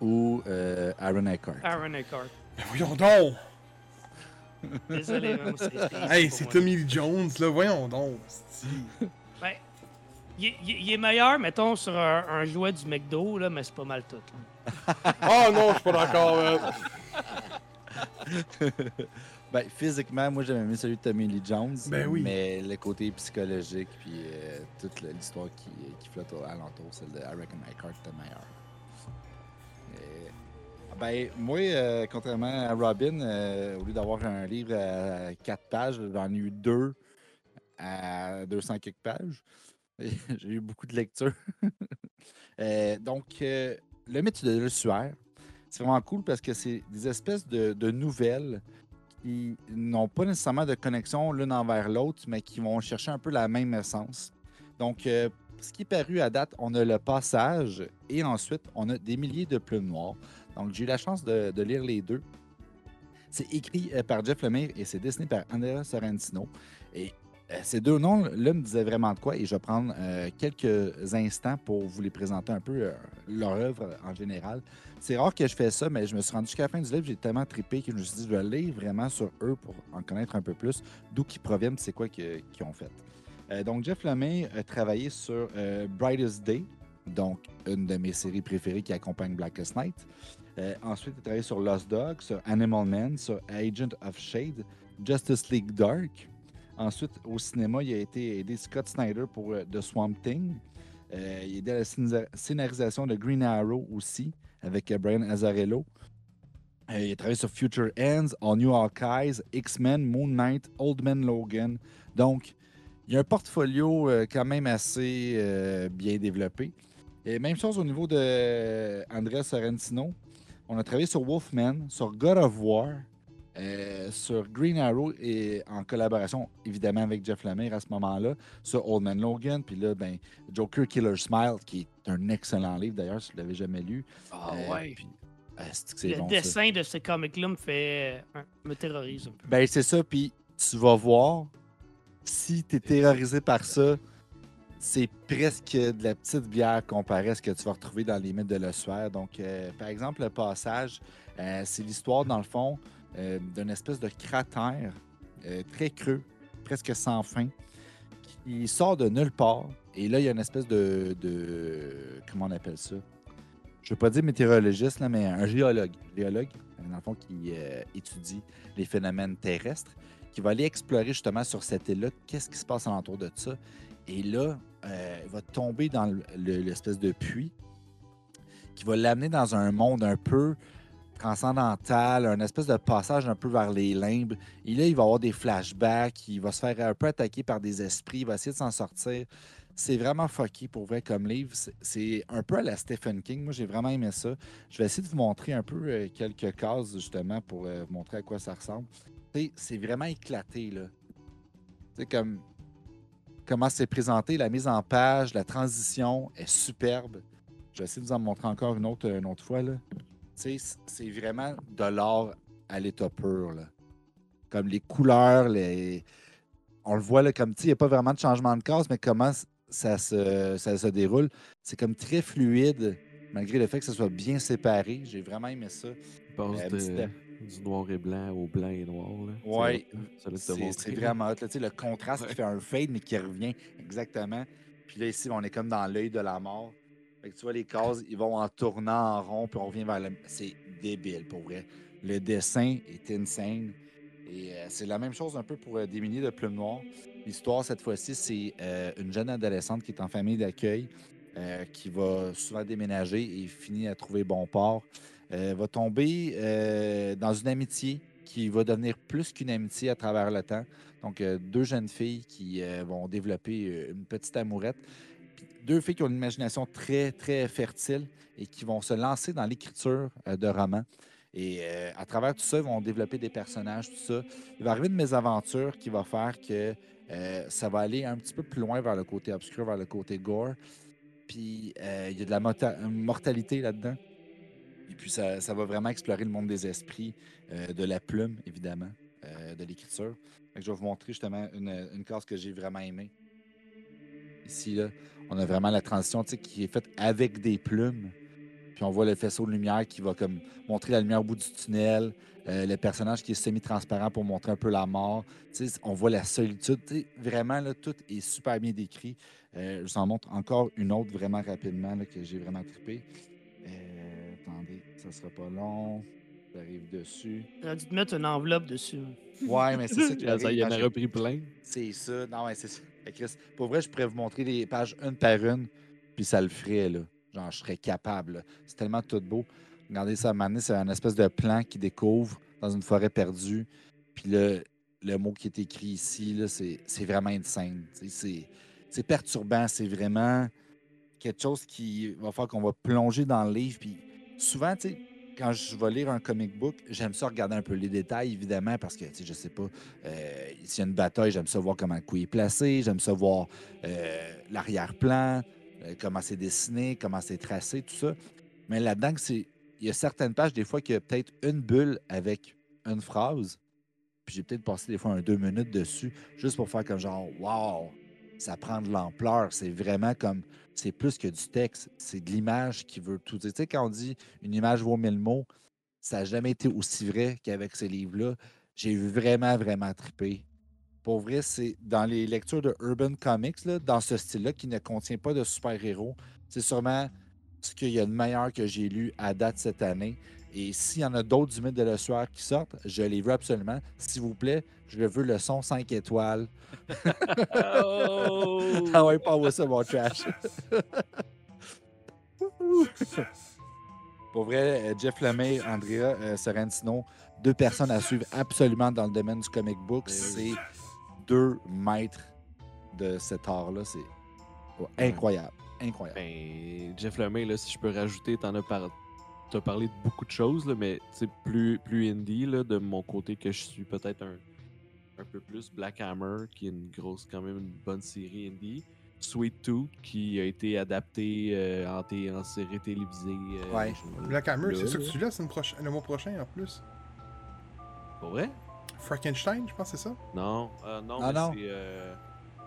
ou euh, Aaron Eckhart? Aaron Eckhart. Mais voyons donc! Désolé, même. c'est- c'est Hey, c'est moi. Tommy Lee Jones, là, voyons donc. Ben, il, est- il est- il est meilleur, mettons, sur un, un jouet du McDo, là, mais c'est pas mal tout. là. Oh *laughs* non, je suis pas d'accord, man. ben, physiquement, moi, j'aimais mieux celui de Tommy Lee Jones. Ben oui. Mais le côté psychologique, puis euh, toute l'histoire qui, qui flotte au- alentour, celle de I Reckon My Card était meilleure. Et- Ben, moi, euh, contrairement à Robin, euh, au lieu d'avoir un livre à 4 pages, j'en ai eu deux à 200 quelques pages. *laughs* J'ai eu beaucoup de lectures. *laughs* Euh, donc, le mythe de l'ossuaire, c'est vraiment cool parce que c'est des espèces de, de nouvelles qui n'ont pas nécessairement de connexion l'une envers l'autre, mais qui vont chercher un peu la même essence. Donc, ce qui est paru à date, on a le passage et ensuite, on a des milliers de plumes noires. Donc, j'ai eu la chance de, lire les deux. C'est écrit euh, par Jeff Lemire et c'est dessiné par Andrea Sorrentino. Et euh, ces deux noms-là me disaient vraiment de quoi et je vais prendre euh, quelques instants pour vous les présenter un peu leur œuvre en général. C'est rare que je fais ça, mais je me suis rendu jusqu'à la fin du livre, j'ai tellement trippé que je me suis dit, je vais lire vraiment sur eux pour en connaître un peu plus, d'où ils proviennent, c'est quoi qu'ils ont fait. Donc, Jeff Lemay a travaillé sur Brightest Day, donc une de mes séries préférées qui accompagne Blackest Night. Euh, ensuite, il a travaillé sur Lost Dog, sur Animal Man, sur Agent of Shade, Justice League Dark. Ensuite, au cinéma, il a été aidé Scott Snyder pour euh, The Swamp Thing. Euh, il a aidé à la scénarisation de Green Arrow aussi, avec Brian Azzarello. Euh, il a travaillé sur Future Ends, All New Hawkeyes, X-Men, Moon Knight, Old Man Logan. Donc, il y a un portfolio quand même assez bien développé. Et même chose au niveau de Andrea Sorrentino. On a travaillé sur Wolfman, sur God of War, euh, sur Green Arrow et en collaboration évidemment avec Jeff Lemire à ce moment-là, sur Old Man Logan, puis là, ben, Joker Killer Smile, qui est un excellent livre d'ailleurs, si vous ne l'avez jamais lu. Ah Euh, ouais. ah, Le bon, ça? dessin de ce comic-là me fait. euh, me terrorise un peu. Ben, c'est ça. Puis tu vas voir, si tu es terrorisé par ça, c'est presque de la petite bière comparé à ce que tu vas retrouver dans les mythes de l'ossuaire. Donc, euh, par exemple, le passage, euh, c'est l'histoire, dans le fond, euh, d'une espèce de cratère très creux, presque sans fin, qui sort de nulle part. Et là, il y a une espèce de. comment on appelle ça? Je ne veux pas dire météorologiste, là, mais un géologue. Géologue, dans le fond, qui étudie les phénomènes terrestres, qui va aller explorer justement sur cette île-là, qu'est-ce qui se passe alentour de ça. Et là, euh, il va tomber dans le- le- l'espèce de puits qui va l'amener dans un monde un peu transcendantal, un espèce de passage un peu vers les limbes. Et là, il va avoir des flashbacks, il va se faire un peu attaquer par des esprits, il va essayer de s'en sortir. C'est vraiment fucky pour vrai comme livre. C'est- C'est un peu à la Stephen King. Moi, j'ai vraiment aimé ça. Je vais essayer de vous montrer un peu euh, quelques cases justement pour euh, vous montrer à quoi ça ressemble. C'est vraiment éclaté, là. Sais, comme comment c'est présenté, la mise en page, la transition est superbe. Je vais essayer de vous en montrer encore une autre, une autre fois, c'est vraiment de l'art à l'état pur, là. Comme les couleurs, les... On le voit, là, comme, tu sais, il n'y a pas vraiment de changement de case, mais comment ça se, ça se déroule. C'est comme très fluide, malgré le fait que ça soit bien séparé. J'ai vraiment aimé ça. Passe Euh, de- du noir et blanc au blanc et noir. Te C'est vraiment *laughs* hot. le contraste qui fait un fade, mais qui revient exactement. Puis là, ici, on est comme dans l'œil de la mort. Fait que tu vois, les cases, ils vont en tournant en rond, puis on revient vers le. C'est débile, pour vrai. Le dessin est insane. Et euh, c'est la même chose un peu pour euh, milliers de plumes noires. L'histoire, cette fois-ci, c'est euh, une jeune adolescente qui est en famille d'accueil, euh, qui va souvent déménager et finit à trouver bon port. Euh, va tomber euh, dans une amitié qui va devenir plus qu'une amitié à travers le temps. Donc, euh, deux jeunes filles qui vont développer une petite amourette. Deux filles qui ont une imagination très, très fertile et qui vont se lancer dans l'écriture de romans. Et à travers tout ça, ils vont développer des personnages, tout ça. Il va arriver une mésaventure qui va faire que ça va aller un petit peu plus loin vers le côté obscur, vers le côté gore. Puis euh, il y a de la mortalité là-dedans. Et puis ça, ça va vraiment explorer le monde des esprits, euh, de la plume, évidemment, euh, de l'écriture. Je vais vous montrer justement une, une case que j'ai vraiment aimée. Ici, là, on a vraiment la transition qui est faite avec des plumes. Puis on voit le faisceau de lumière qui va comme montrer la lumière au bout du tunnel. euh, le personnage qui est semi-transparent pour montrer un peu la mort. Tu sais, on voit la solitude. Vraiment, là, tout est super bien décrit. Euh, je vous en montre encore une autre vraiment rapidement là, que j'ai vraiment trippé. Euh, attendez, ça sera pas long. J'arrive dessus. J'aurais dû te mettre une enveloppe dessus. Ouais, mais c'est ça qui *laughs* il y en a repris plein. C'est ça. Non, ouais, c'est ça. Chris, pour vrai, je pourrais vous montrer les pages une par une, puis ça le ferait, là. Genre, je serais capable. C'est tellement tout beau. Regardez ça, à c'est un espèce de plan qui découvre dans une forêt perdue. Puis le, le mot qui est écrit ici, c'est vraiment insane. C'est perturbant. C'est vraiment quelque chose qui va faire qu'on va plonger dans le livre. Puis souvent, tu sais, quand je vais lire un comic book, j'aime ça regarder un peu les détails, évidemment, parce que, tu sais, je sais pas, euh, s'il y a une bataille, j'aime ça voir comment le coup est placé, j'aime ça voir euh, l'arrière-plan, euh, comment c'est dessiné, comment c'est tracé, tout ça. Mais là-dedans, il y a certaines pages, des fois, qu'il y a peut-être une bulle avec une phrase, puis j'ai peut-être passé des fois un deux minutes dessus, juste pour faire comme genre, wow, ça prend de l'ampleur. C'est vraiment comme, c'est plus que du texte, c'est de l'image qui veut tout dire. Tu sais, quand on dit une image vaut mille mots, ça n'a jamais été aussi vrai qu'avec ces livres-là. J'ai vraiment, vraiment trippé. Pour vrai, c'est dans les lectures de Urban Comics, là, dans ce style-là, qui ne contient pas de super-héros, c'est sûrement ce qu'il y a de meilleur que j'ai lu à date cette année. Et s'il y en a d'autres du mythe de le soir qui sortent, je les veux absolument. S'il vous plaît, je veux le son 5 étoiles. Oh! *laughs* Ah ouais, pas ça, mon trash. *laughs* Pour vrai, euh, Jeff Lemay, Andrea euh, Sorrentino, deux personnes à suivre absolument dans le domaine du comic book. Eh C'est. Deux maîtres de cet art-là. C'est oh, incroyable. Incroyable. Ben, Jeff Lemay, là, si je peux rajouter, t'en as, par... t'as parlé de beaucoup de choses, là, mais c'est plus, plus indie là, de mon côté que je suis peut-être un, un peu plus Black Hammer, qui est une grosse, quand même une bonne série indie. Sweet Tooth, qui a été adapté euh, en, té- en série télévisée. euh, Ouais. Black Hammer, c'est ça que tu proche- le mois prochain en plus. Pour vrai? Frankenstein, je pense que c'est ça? Non, euh, non, Ah, mais non. c'est... euh,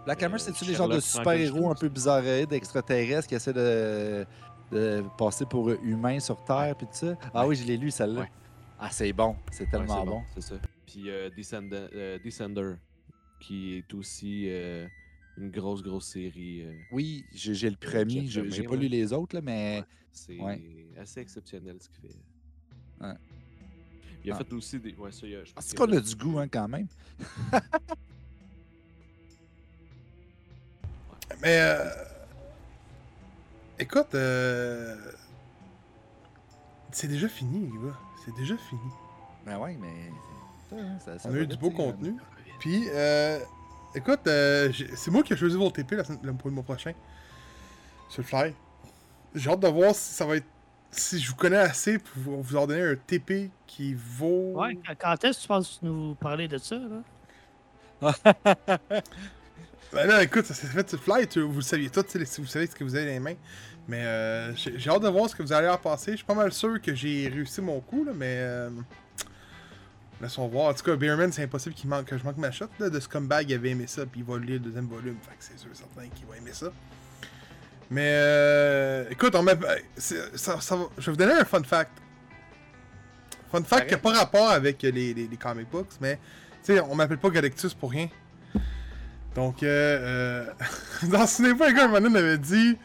Black Hammer, euh, c'est-tu les genres de super-héros un peu bizarroïdes, extraterrestres qui essaient de, de passer pour humains sur Terre puis tout ça? Ah oui, je l'ai lu, celle-là. Ouais. Ah, c'est bon. C'est tellement bon. C'est ça. Puis euh, Descend- euh, Descender, qui est aussi euh, une grosse, grosse série. euh, Oui, j'ai le premier. J'ai pas lu les autres, là, mais C'est Ouais. assez exceptionnel ce qu'il fait. Ouais. Il a Ah. fait aussi des. Ouais, ça, il a- je pense qu'on a du goût hein, quand même. *laughs* Mais euh, écoute, euh, c'est déjà fini, les gars. C'est déjà fini. Ben ouais, mais. ça- ça On a eu du beau contenu. Puis, euh, écoute, euh, c'est moi qui ai choisi vos TP la semaine- le mois prochain. Sur le fly. J'ai hâte de voir si ça va être. Si je vous connais assez pour vous, vous en donner un TP qui vaut. Ouais, quand- est-ce que tu penses nous parler de ça, là? *laughs* Ben là, écoute, ça s'est fait fly, vous le saviez tout, vous savez ce que vous avez dans les mains. Mais euh, j'ai j'ai hâte de voir ce que vous allez en passer. Je suis pas mal sûr que j'ai réussi mon coup, là, mais. Euh, laissons voir. En tout cas, Beerman, c'est impossible qu'il manque, que je manque ma shot. Là, de Scumbag, il avait aimé ça, puis il va lire le deuxième volume. Fait que c'est sûr, certain qu'il va aimer ça. Mais euh, écoute, on Ça, je vais vous donner un fun fact. Fun fact qui n'a pas rapport avec les, les, comic books, mais tu sais, on m'appelle pas Galactus pour rien. Donc, euh, euh, *laughs* dans ce pas un gars, un moment donné, m'avait dit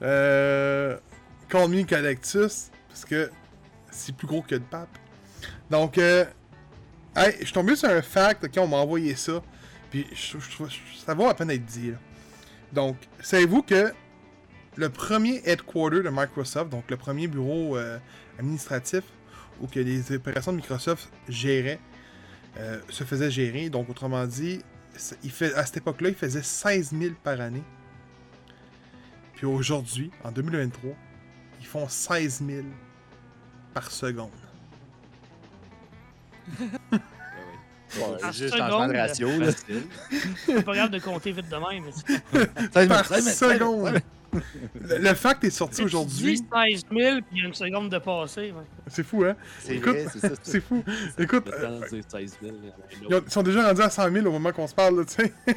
euh, Call Galactus, parce que c'est plus gros que le pape. Donc, euh, hey, je suis tombé sur un fact, ok, on m'a envoyé ça, puis ça vaut à peine être dit. là. Donc, savez-vous que le premier headquarter de Microsoft, donc le premier bureau euh, administratif où que les opérations de Microsoft géraient, euh, se faisait gérer. Donc, autrement dit, c'est- il fait, à cette époque-là, il faisait 16 000 par année. Puis aujourd'hui, en 2023, ils font 16 000 par seconde. *laughs* Ben Par juste changement de ratio. *laughs* C'est pas grave de compter vite de même. mais c'est- *laughs* Par seconde! Le, le fact est sorti aujourd'hui. 16 000, puis il y a une seconde de passé. ouais. C'est fou, hein? C'est ça. *laughs* fou. Écoute, Le euh, temps de dire 16 000. il y en a un Ils, ont- autre. ils sont déjà rendus à 100 000 au moment qu'on se parle, là, tu sais. *laughs*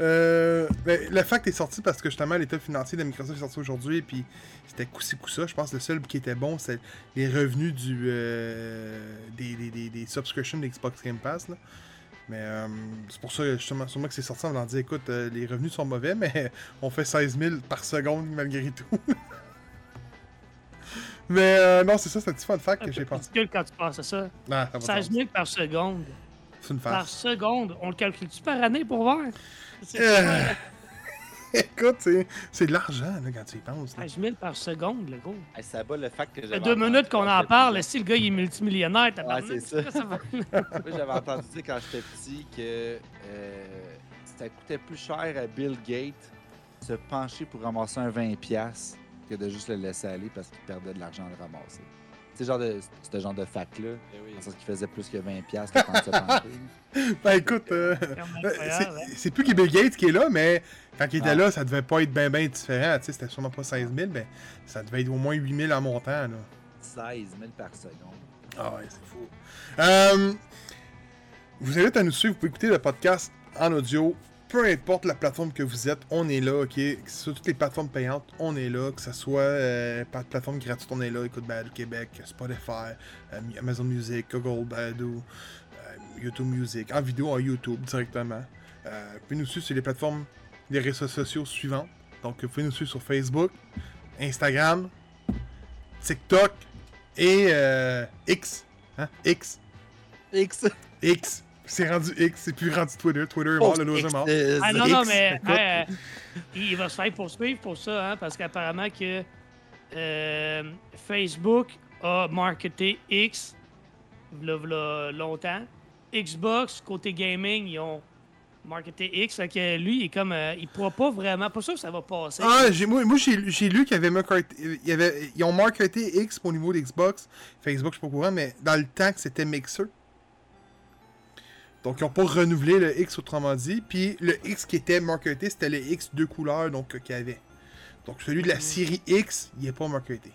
Euh, mais le fact est sorti parce que justement l'état financier de Microsoft est sorti aujourd'hui, puis c'était coup-ci coup-ça. Je pense que le seul qui était bon, c'est les revenus du euh, des, des, des, des subscriptions d'Xbox Game Pass. Là. Mais euh, c'est pour ça justement sûrement que c'est sorti en voulant dire écoute, euh, les revenus sont mauvais, mais *laughs* on fait 16 000 par seconde malgré tout. *laughs* Mais euh, non, c'est ça, c'est un petit fun fact que j'ai C'est pensé. ridicule quand tu penses à ça. Non, ça va 16 000 par seconde. C'est une Par farce. seconde. On le calcule-tu par année pour voir? *laughs* Écoute, c'est c'est de l'argent là, quand tu y penses. là. 16 000 par seconde, le gros. Hey, ça bat le fact que Ça j'avais fait deux minutes qu'on en parle. Si le gars il est multimillionnaire, t'as Ouais, c'est ça. va. *laughs* Moi, j'avais entendu dire quand j'étais petit que euh, ça coûtait plus cher à Bill Gates se pencher pour ramasser un 20$ que de juste le laisser aller parce qu'il perdait de l'argent à le ramasser. C'est genre de, ce genre de fact-là, Eh oui. le sens qu'il faisait plus que 20$ que quand se *laughs* pencher. Ben écoute, euh, euh, c'est- c'est plus que Bill Gates qui est là, mais quand il était Ah. là, ça devait pas être bien ben différent. Tu sais, c'était sûrement pas 16 000, mais ça devait être au moins 8 000 en montant. Là. 16 000 par seconde. Ah ouais, c'est fou. Euh, vous invite à nous suivre. Vous pouvez écouter le podcast en audio. Peu importe la plateforme que vous êtes, on est là, ok? Que ce soit toutes les plateformes payantes, on est là. Que ce soit euh, par plateforme gratuite, on est là. Écoute Balado Québec, Spotify, euh, Amazon Music, Google Balado, YouTube Music, en vidéo, en YouTube directement. Vous pouvez nous suivre sur les plateformes des réseaux sociaux suivantes. Donc, vous pouvez nous suivre sur Facebook, Instagram, TikTok et euh, X. Hein? X. X. X. C'est rendu X, c'est plus rendu Twitter. Twitter est mort, le loser est mort. Ah non, non, mais euh, il va se faire poursuivre pour ça, hein, parce qu'apparemment que euh, Facebook a marketé X v'là, v'là longtemps. Xbox, côté gaming, ils ont marketé X. Fait que lui, il est comme. euh, il pourra pas vraiment. Pas sûr que ça va passer. Ah, j'ai, moi, moi, j'ai, j'ai lu qu'il y avait, marketé- il y avait ils ont marketé X au niveau d'Xbox. Facebook, je suis pas au courant, mais dans le temps que c'était Mixer. Donc, ils n'ont pas renouvelé le X, autrement dit. Puis, le X qui était marketé, c'était le X deux couleurs donc, euh, qu'il y avait. Donc, celui de la série X, il n'est pas marketé.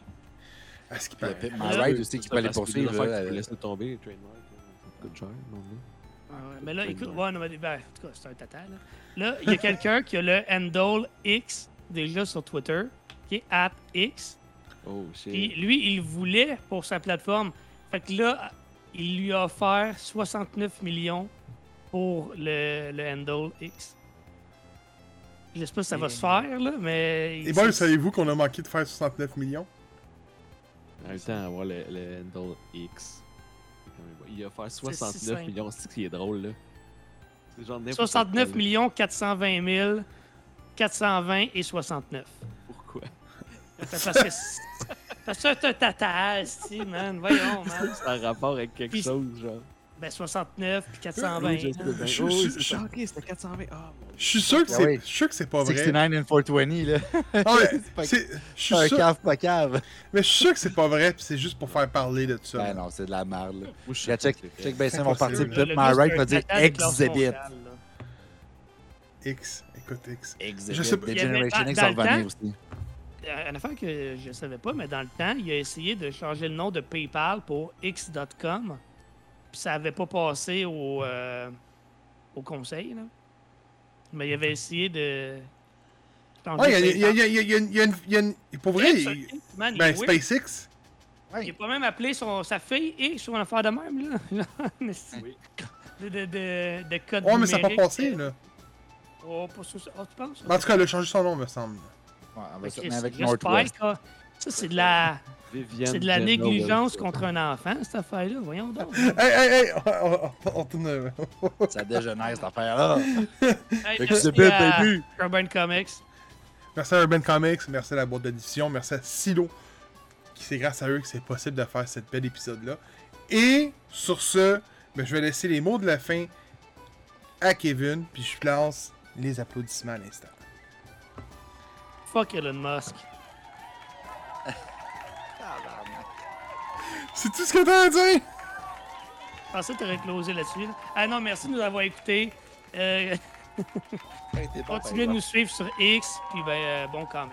À ce qui paraît. Ride aussi qui peut aller poursuivre. Euh, laisser tomber, là, Ah ouais, mais là, écoute, ouais, non, mais, ben, en tout cas, c'est un tata, là. Là, il y a quelqu'un qui a le handle X déjà sur Twitter, qui est at X. Oh, Puis lui, il voulait pour sa plateforme. Fait que là, il lui a offert 69 millions pour le, le handle X. Je sais pas si ça va se faire, là, mais. Et bon, savez-vous qu'on a manqué de faire 69 millions? En même temps, avoir le, le handle X. Il a offert si 69 simple. millions, c'est ce qui est drôle, là. C'est genre n'importe 69 quoi, là. millions 420 000, 420 et 69. Pourquoi? Parce que c'est- parce que c'est un esti, man. Voyons, man. *laughs* Ça a rapport avec quelque Puis- chose, genre. Ben 69 puis 420. Oui, je. Je- Oh, oui, je-. Ok, c'était 420. Ah, mon Je suis sûr que Ah c'est, oui. je suis sûr que c'est pas vrai. 69 and 420, là. Ah ouais, *laughs* pas- je suis un sûr, cave pas cave. mais je suis sûr que c'est pas vrai, puis c'est juste pour faire parler de tout ça. Ben non, c'est de la merde, là. Moi, je suis check, check ben ça, mon parti Impossible. Pip Le My Right va dire de Exhibit. X, écoute X. Exhibit. Je sais pas- Generation X dans sont le revenus temps- aussi. Euh, Une affaire que je savais pas, mais dans le temps, il a essayé de changer le nom de PayPal pour X.com. Puis ça avait pas passé au, euh, au conseil. Là. Mais il avait essayé de. Ouais, il y a, y a- il y a- il y a une- il y a une- il y a une. Pour vrai, il- man, ben. SpaceX. Il a pas même appelé son, sa fille et sur une affaire de même, là. *laughs* Oui. de, de, de, de code Ouais, mais ça n'a pas passé, là. Oh, pas sûr. Oh, tu penses? En tout cas, elle a changé son nom, me semble. Ouais, va Mais avec Northwest. que- Ça, c'est de la, c'est de la Jenner, négligence contre un enfant, cette affaire-là. Voyons donc. *laughs* Hey, hey, hey! On, on- on tourne. Ça dégénère, cette affaire-là. *laughs* Hey, merci à baby. Urban Comics. Merci à Urban Comics, merci à la boîte d'édition, merci à Silo, qui c'est grâce à eux que c'est possible de faire cette belle épisode-là. Et sur ce, ben, je vais laisser les mots de la fin à Kevin, puis je lance les applaudissements à l'instant. Fuck Elon Musk. C'est tout ce que t'as à dire? Je pensais que t'aurais closé là-dessus. là. Ah non, merci de nous avoir écoutés. Euh, *laughs* continuez de nous suivre sur X, puis ben, euh, bon comment.